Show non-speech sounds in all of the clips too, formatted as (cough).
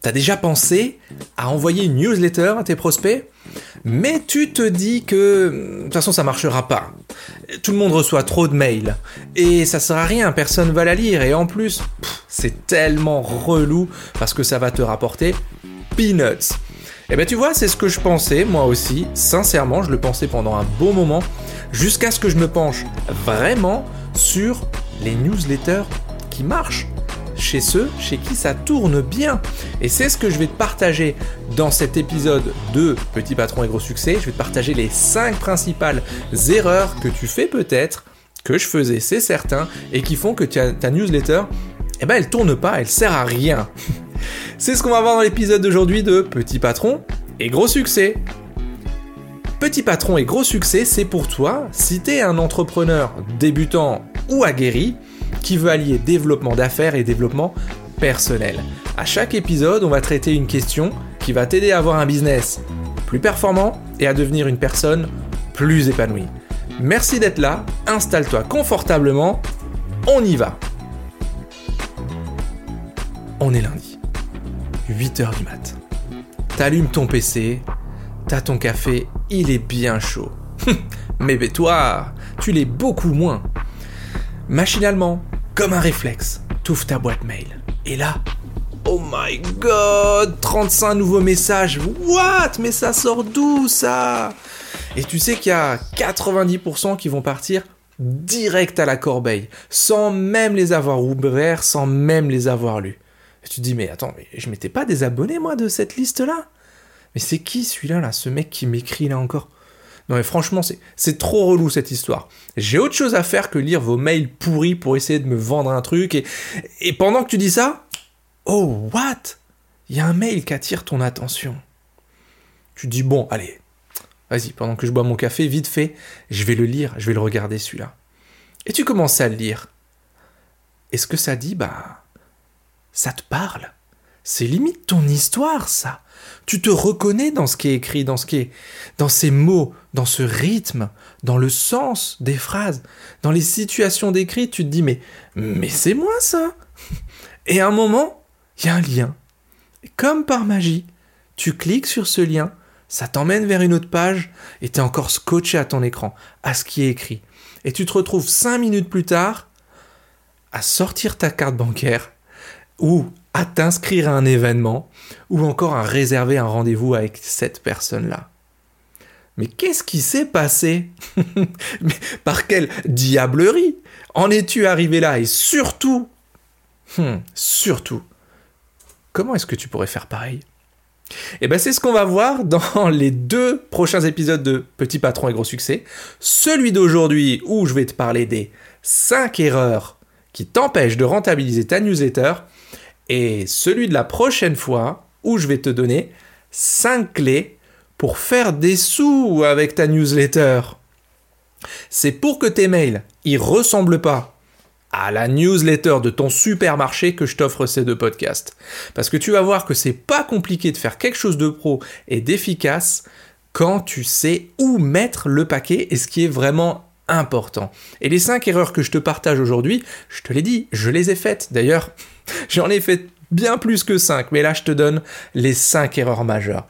T'as déjà pensé à envoyer une newsletter à tes prospects? Mais tu te dis que de toute façon ça marchera pas. Tout le monde reçoit trop de mails. Et ça sert à rien, personne va la lire. Et en plus c'est tellement relou parce que ça va te rapporter peanuts. Et eh ben tu vois, c'est ce que je pensais moi aussi, sincèrement, je le pensais pendant un bon moment jusqu'à ce que je me penche vraiment sur les newsletters qui marchent chez ceux chez qui ça tourne bien. Et c'est ce que je vais te partager dans cet épisode de Petit Patron et Gros Succès. Je vais te partager les 5 principales erreurs que tu fais peut-être, que je faisais, c'est certain, et qui font que ta, newsletter, eh ben, elle tourne pas, elle sert à rien. (laughs) c'est ce qu'on va voir dans l'épisode d'aujourd'hui de Petit Patron et Gros Succès. Petit patron et gros succès, c'est pour toi si tu es un entrepreneur débutant ou aguerri qui veut allier développement d'affaires et développement personnel. À chaque épisode, on va traiter une question qui va t'aider à avoir un business plus performant et à devenir une personne plus épanouie. Merci d'être là, installe-toi confortablement, on y va. On est lundi, 8h du mat. T'allumes ton PC, t'as ton café, il est bien chaud. (laughs) Mais toi, tu l'es beaucoup moins. Machinalement, comme un réflexe, t'ouvres ta boîte mail. Et là, oh my god, 35 nouveaux messages. What? Mais ça sort d'où ça? Et tu sais qu'il y a 90% qui vont partir direct à la corbeille, sans même les avoir ouverts, sans même les avoir lus. Tu te dis, mais attends, mais je m'étais pas désabonné moi de cette liste-là? Mais c'est qui celui-là, là, ce mec qui m'écrit là encore? Non mais franchement, c'est trop relou cette histoire. J'ai autre chose à faire que lire vos mails pourris pour essayer de me vendre un truc. Et, pendant que tu dis ça, oh what? Il y a un mail qui attire ton attention. Tu dis bon, allez, vas-y, pendant que je bois mon café, vite fait, je vais le lire, je vais le regarder celui-là. Et tu commences à le lire. Et ce que ça dit, bah, ça te parle? C'est limite ton histoire, ça. Tu te reconnais dans ce qui est écrit, dans ce qui dans ces mots, dans ce rythme, dans le sens des phrases, dans les situations décrites. Tu te dis mais, mais c'est moi ça. (laughs) Et à un moment, il y a un lien. comme par magie, tu cliques sur ce lien, ça t'emmène vers une autre page et tu es encore scotché à ton écran, à ce qui est écrit. Et tu te retrouves cinq minutes plus tard à sortir ta carte bancaire ou à t'inscrire à un événement ou encore à réserver un rendez-vous avec cette personne-là. Mais qu'est-ce qui s'est passé? (laughs) Par quelle diablerie en es-tu arrivé là? Et surtout, hmm, surtout, comment est-ce que tu pourrais faire pareil? Eh bien c'est ce qu'on va voir dans (laughs) les deux prochains épisodes de Petit Patron et Gros Succès. Celui d'aujourd'hui où je vais te parler des 5 erreurs qui t'empêchent de rentabiliser ta newsletter et celui de la prochaine fois où je vais te donner 5 clés pour faire des sous avec ta newsletter. C'est pour que tes mails y ressemblent pas à la newsletter de ton supermarché que je t'offre ces deux podcasts. Parce que tu vas voir que c'est pas compliqué de faire quelque chose de pro et d'efficace quand tu sais où mettre le paquet et ce qui est vraiment important. Et les 5 erreurs que je te partage aujourd'hui, je te l'ai dit, je les ai faites. D'ailleurs, J'en ai fait bien plus que 5, mais là je te donne les 5 erreurs majeures.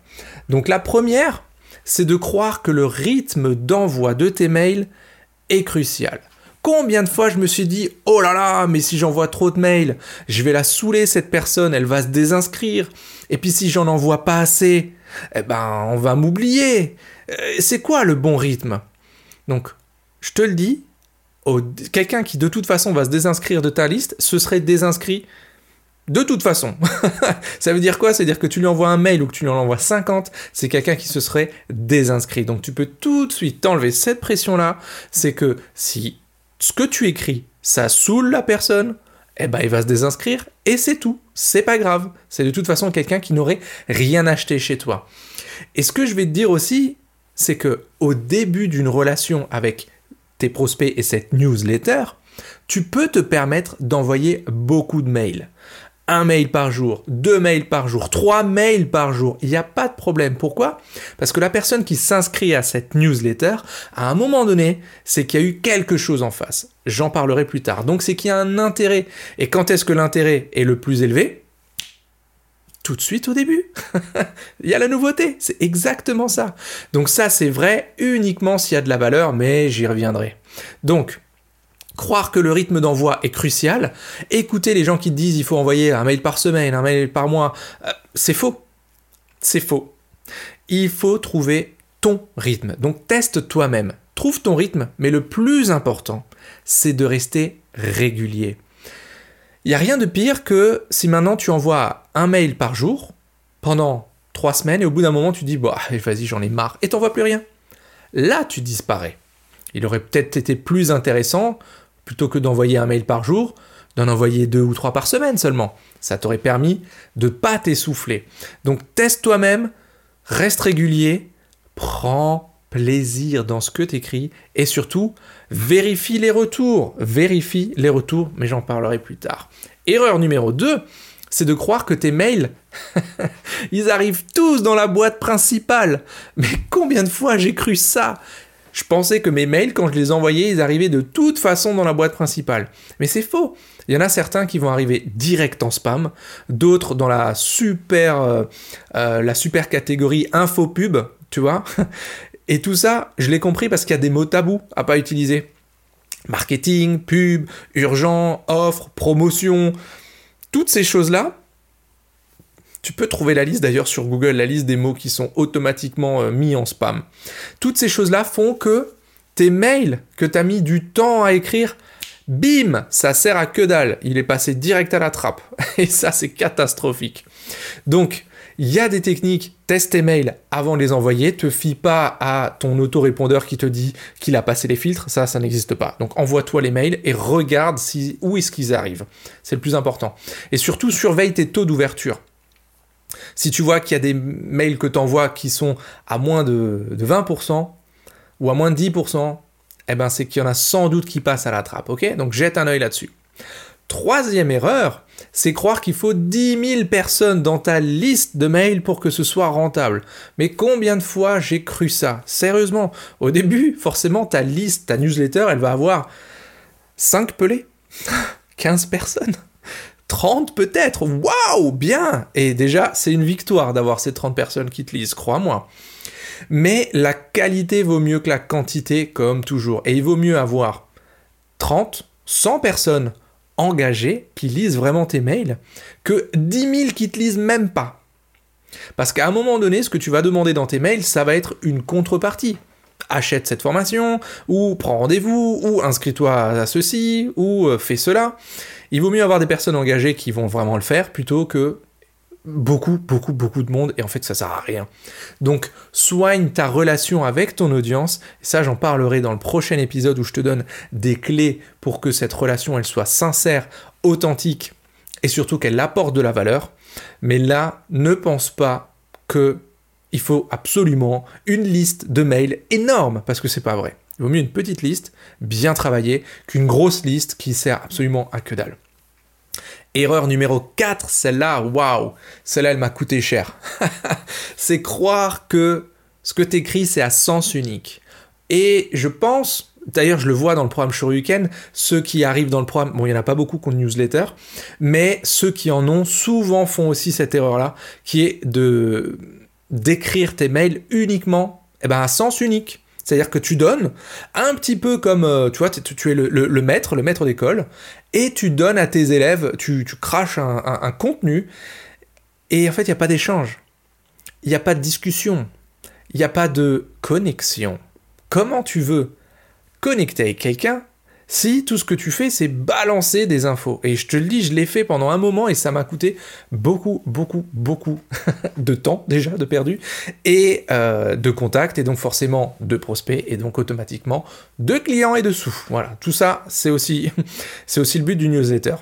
Donc la première, c'est de croire que le rythme d'envoi de tes mails est crucial. Combien de fois je me suis dit oh là là mais si j'envoie trop de mails je vais la saouler cette personne elle va se désinscrire et puis si j'en envoie pas assez eh ben on va m'oublier euh, c'est quoi le bon rythme? Donc je te le dis quelqu'un qui de toute façon va se désinscrire de ta liste ce serait désinscrit de toute façon. (laughs) ça veut dire quoi? Ça veut dire que tu lui envoies un mail ou que tu lui en envoies 50, c'est quelqu'un qui se serait désinscrit. Donc tu peux tout de suite t'enlever cette pression-là. C'est que si ce que tu écris, ça saoule la personne, eh ben il va se désinscrire et c'est tout. C'est pas grave. C'est de toute façon quelqu'un qui n'aurait rien acheté chez toi. Et ce que je vais te dire aussi, c'est que au début d'une relation avec tes prospects et cette newsletter, tu peux te permettre d'envoyer beaucoup de mails un mail par jour, deux mails par jour, trois mails par jour. Il n'y a pas de problème. Pourquoi? Parce que la personne qui s'inscrit à cette newsletter, à un moment donné, c'est qu'il y a eu quelque chose en face. J'en parlerai plus tard. Donc c'est qu'il y a un intérêt. Et quand est-ce que l'intérêt est le plus élevé? Tout de suite au début. (laughs) Il y a la nouveauté, c'est exactement ça. Donc ça, c'est vrai uniquement s'il y a de la valeur, mais j'y reviendrai. Donc, croire que le rythme d'envoi est crucial, écouter les gens qui te disent il faut envoyer un mail par semaine, un mail par mois, euh, c'est faux. C'est faux. Il faut trouver ton rythme. Donc teste toi-même. Trouve ton rythme, mais le plus important, c'est de rester régulier. Il n'y a rien de pire que si maintenant tu envoies un mail par jour pendant trois semaines et au bout d'un moment tu dis bah vas-y j'en ai marre et t'envoies plus rien. Là tu disparais. Il aurait peut-être été plus intéressant plutôt que d'envoyer un mail par jour, d'en envoyer deux ou trois par semaine seulement. Ça t'aurait permis de pas t'essouffler. Donc teste toi-même, reste régulier, prends plaisir dans ce que tu écris et surtout vérifie les retours. Vérifie les retours, mais j'en parlerai plus tard. Erreur numéro 2, c'est de croire que tes mails, (laughs) ils arrivent tous dans la boîte principale. Mais combien de fois j'ai cru ça? Je pensais que mes mails, quand je les envoyais, ils arrivaient de toute façon dans la boîte principale. Mais c'est faux. Il y en a certains qui vont arriver direct en spam, d'autres dans la super, euh, euh, la super catégorie info pub, tu vois. (laughs) Et tout ça, je l'ai compris parce qu'il y a des mots tabous à pas utiliser. Marketing, pub, urgent, offre, promotion, toutes ces choses-là, tu peux trouver la liste d'ailleurs sur Google, la liste des mots qui sont automatiquement euh, mis en spam. Toutes ces choses-là font que tes mails que tu as mis du temps à écrire, bim, ça sert à que dalle. Il est passé direct à la trappe. (laughs) Et ça, c'est catastrophique. Donc, il y a des techniques, teste tes mails avant de les envoyer, te fie pas à ton autorépondeur qui te dit qu'il a passé les filtres, ça, ça n'existe pas. Donc envoie-toi les mails et regarde où est-ce qu'ils arrivent. C'est le plus important. Et surtout, surveille tes taux d'ouverture. Si tu vois qu'il y a des mails que tu envoies qui sont à moins de, 20% ou à moins de 10%, eh ben c'est qu'il y en a sans doute qui passent à la trappe, ok? Donc jette un œil là-dessus. Troisième erreur, c'est croire qu'il faut 10 000 personnes dans ta liste de mails pour que ce soit rentable. Mais combien de fois j'ai cru ça? Sérieusement, au début, forcément, ta liste, ta newsletter, elle va avoir 5 pelés, (laughs) 15 personnes. 30 peut-être, waouh, bien Et déjà, c'est une victoire d'avoir ces 30 personnes qui te lisent, crois-moi. Mais la qualité vaut mieux que la quantité, comme toujours. Et il vaut mieux avoir 30, 100 personnes engagées qui lisent vraiment tes mails que 10 000 qui te lisent même pas. Parce qu'à un moment donné, ce que tu vas demander dans tes mails, ça va être une contrepartie. Achète cette formation, ou prends rendez-vous, ou inscris-toi à ceci, ou euh, fais cela. Il vaut mieux avoir des personnes engagées qui vont vraiment le faire plutôt que beaucoup, beaucoup, beaucoup de monde et en fait ça sert à rien. Donc soigne ta relation avec ton audience, et ça j'en parlerai dans le prochain épisode où je te donne des clés pour que cette relation elle soit sincère, authentique et surtout qu'elle apporte de la valeur. Mais là, ne pense pas que il faut absolument une liste de mails énorme parce que c'est pas vrai. Il vaut mieux une petite liste, bien travaillée, qu'une grosse liste qui sert absolument à que dalle. Erreur numéro 4, celle-là, waouh, celle-là elle m'a coûté cher. (laughs) c'est croire que ce que tu écris c'est à sens unique. Et je pense, d'ailleurs je le vois dans le programme Shoryuken, ceux qui arrivent dans le programme, bon il n'y en a pas beaucoup qui ont une newsletter, mais ceux qui en ont souvent font aussi cette erreur-là, qui est de d'écrire tes mails uniquement eh ben, à sens unique. C'est-à-dire que tu donnes un petit peu comme, euh, tu vois, tu, es le, maître, le maître d'école, et tu donnes à tes élèves, tu, craches un, contenu, et en fait, il n'y a pas d'échange. Il n'y a pas de discussion. Il n'y a pas de connexion. Comment tu veux connecter avec quelqu'un si tout ce que tu fais, c'est balancer des infos. Et je te le dis, je l'ai fait pendant un moment et ça m'a coûté beaucoup, beaucoup, beaucoup (laughs) de temps déjà de perdu et euh, de contacts et donc forcément de prospects et donc automatiquement de clients et de sous. Voilà, tout ça, c'est aussi, (laughs) c'est aussi le but du newsletter.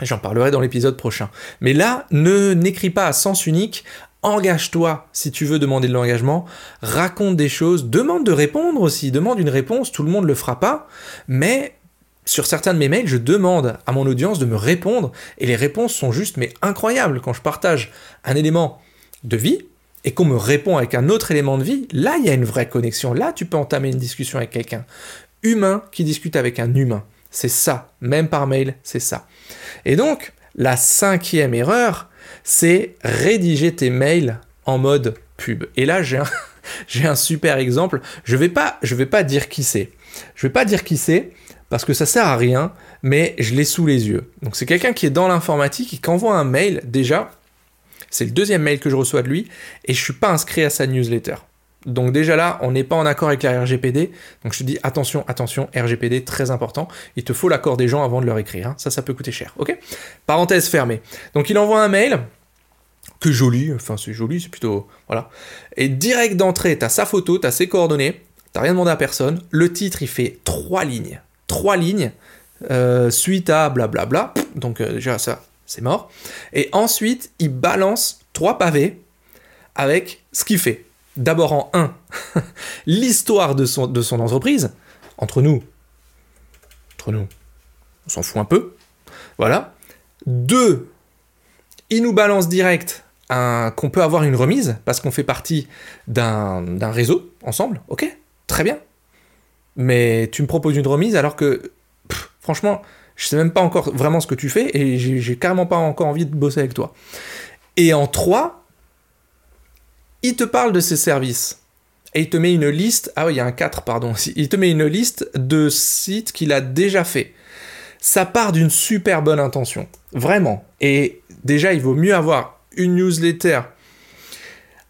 J'en parlerai dans l'épisode prochain. Mais là, ne n'écris pas à sens unique engage-toi si tu veux demander de l'engagement, raconte des choses, demande de répondre aussi, demande une réponse, tout le monde le fera pas, mais sur certains de mes mails, je demande à mon audience de me répondre et les réponses sont juste mais incroyables quand je partage un élément de vie et qu'on me répond avec un autre élément de vie, là il y a une vraie connexion, là tu peux entamer une discussion avec quelqu'un humain qui discute avec un humain. C'est ça, même par mail, c'est ça. Et donc, la cinquième erreur, c'est rédiger tes mails en mode pub. Et là, (laughs) j'ai un, super exemple. Je vais pas, je vais pas dire qui c'est. Je vais pas dire qui c'est parce que ça sert à rien, mais je l'ai sous les yeux. Donc c'est quelqu'un qui est dans l'informatique et qui envoie un mail déjà. C'est le deuxième mail que je reçois de lui et je suis pas inscrit à sa newsletter. Donc déjà là, on n'est pas en accord avec la RGPD. Donc je te dis attention, attention, RGPD très important. Il te faut l'accord des gens avant de leur écrire. Hein. Ça, ça peut coûter cher. Ok? Parenthèse fermée. Donc il envoie un mail que joli, enfin c'est joli, c'est plutôt... Voilà. Et direct d'entrée, t'as sa photo, t'as ses coordonnées, t'as rien demandé à personne. Le titre, il fait trois lignes. Trois lignes, euh, suite à blablabla. Donc euh, déjà ça, c'est mort. Et ensuite, il balance trois pavés avec ce qu'il fait. D'abord en un, (laughs) l'histoire de son, entreprise, entre nous. Entre nous. On s'en fout un peu. Voilà. Deux, il nous balance direct qu'on peut avoir une remise parce qu'on fait partie d'un réseau ensemble, ok, très bien. Mais tu me proposes une remise alors que, franchement, je sais même pas encore vraiment ce que tu fais et j'ai carrément pas encore envie de bosser avec toi. Et en trois, il te parle de ses services. Et il te met une liste, ah oui, il y a un 4, pardon, (laughs) il te met une liste de sites qu'il a déjà fait. Ça part d'une super bonne intention, vraiment. Et déjà, il vaut mieux avoir une newsletter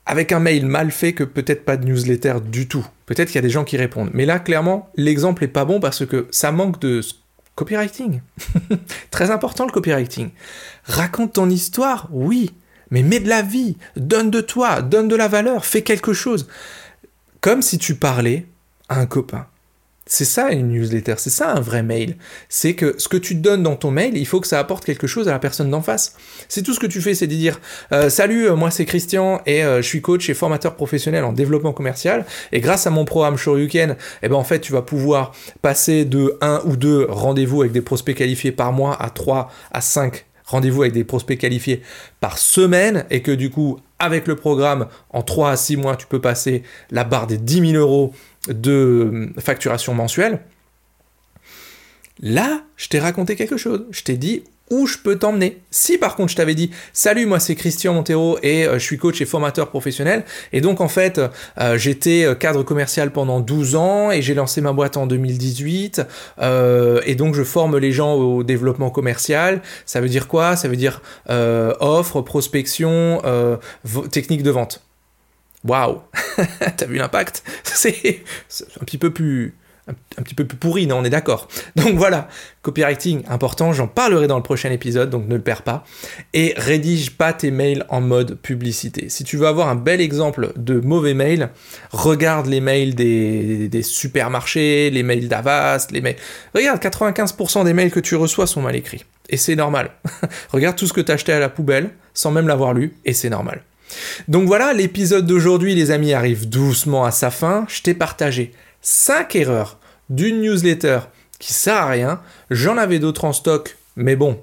avec un mail mal fait que peut-être pas de newsletter du tout. Peut-être qu'il y a des gens qui répondent. Mais là, clairement, l'exemple est pas bon parce que ça manque de copywriting. (laughs) Très important le copywriting. Raconte ton histoire, oui, mais mets de la vie, donne de toi, donne de la valeur, fais quelque chose. Comme si tu parlais à un copain. C'est ça une newsletter, c'est ça un vrai mail. C'est que ce que tu donnes dans ton mail, il faut que ça apporte quelque chose à la personne d'en face. C'est tout ce que tu fais, c'est de dire euh, Salut, euh, moi c'est Christian et euh, je suis coach et formateur professionnel en développement commercial. Et grâce à mon programme Shoryuken, eh ben en fait tu vas pouvoir passer de 1 ou 2 rendez-vous avec des prospects qualifiés par mois à 3 à 5 rendez-vous avec des prospects qualifiés par semaine et que du coup avec le programme en 3 à 6 mois tu peux passer la barre des 10 000 euros de facturation mensuelle, là, je t'ai raconté quelque chose. Je t'ai dit où je peux t'emmener. Si par contre je t'avais dit salut moi c'est Christian Montero et euh, je suis coach et formateur professionnel. Et donc en fait euh, j'étais euh, cadre commercial pendant 12 ans et j'ai lancé ma boîte en 2018 et donc je forme les gens au développement commercial. Ça veut dire quoi? Ça veut dire offre, prospection, technique de vente. Waouh, (laughs) t'as vu l'impact? (laughs) C'est un petit peu plus un, petit peu plus pourri, non, on est d'accord. (laughs) Donc voilà, copywriting important, j'en parlerai dans le prochain épisode, donc ne le perds pas. Et rédige pas tes mails en mode publicité. Si tu veux avoir un bel exemple de mauvais mails, regarde les mails des, supermarchés, les mails d'Avast, les mails... Regarde, 95% des mails que tu reçois sont mal écrits. Et c'est normal. (laughs) regarde tout ce que tu as acheté à la poubelle, sans même l'avoir lu, et c'est normal. Donc voilà, l'épisode d'aujourd'hui, les amis, arrive doucement à sa fin. Je t'ai partagé 5 erreurs d'une newsletter qui sert à rien. J'en avais d'autres en stock, mais bon,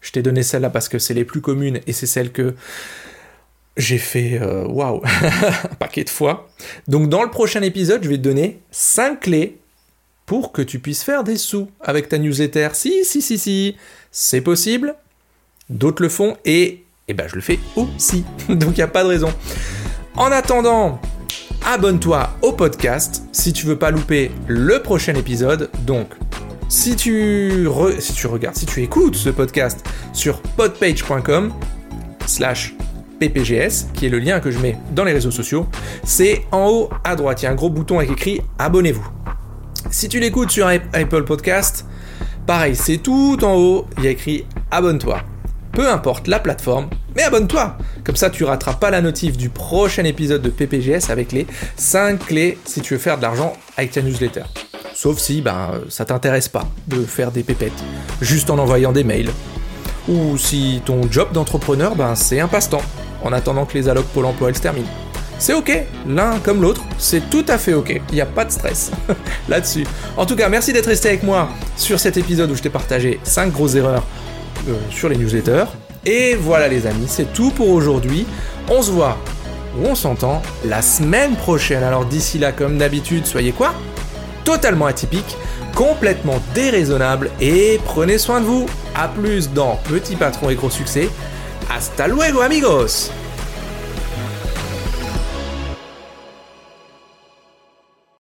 je t'ai donné celle-là parce que c'est les plus communes et c'est celle que j'ai fait, euh, waouh, (laughs) un paquet de fois. Donc dans le prochain épisode, je vais te donner 5 clés pour que tu puisses faire des sous avec ta newsletter. Si, si, si, si, c'est possible. D'autres le font et et eh ben je le fais aussi. (laughs) Donc il n'y a pas de raison. En attendant, abonne-toi au podcast si tu veux pas louper le prochain épisode. Donc si tu, si tu regardes, si tu écoutes ce podcast sur podpage.com slash ppgs, qui est le lien que je mets dans les réseaux sociaux, c'est en haut à droite. Il y a un gros bouton avec écrit abonnez-vous. Si tu l'écoutes sur Apple Podcast, pareil, c'est tout en haut, il y a écrit abonne-toi peu importe la plateforme, mais abonne-toi Comme ça, tu rateras pas la notif du prochain épisode de PPGS avec les 5 clés si tu veux faire de l'argent avec ta newsletter. Sauf si ben, ça t'intéresse pas de faire des pépettes, juste en envoyant des mails. Ou si ton job d'entrepreneur, ben, c'est un passe-temps, en attendant que les allocs Pôle emploi se terminent. C'est ok, l'un comme l'autre, c'est tout à fait ok, il n'y a pas de stress (laughs) là-dessus. En tout cas, merci d'être resté avec moi sur cet épisode où je t'ai partagé 5 grosses erreurs euh, sur les newsletters. Et voilà les amis, c'est tout pour aujourd'hui. On se voit ou on s'entend la semaine prochaine. Alors d'ici là, comme d'habitude, soyez quoi? Totalement atypique, complètement déraisonnable et prenez soin de vous. A plus dans Petit Patron et Gros Succès Hasta luego amigos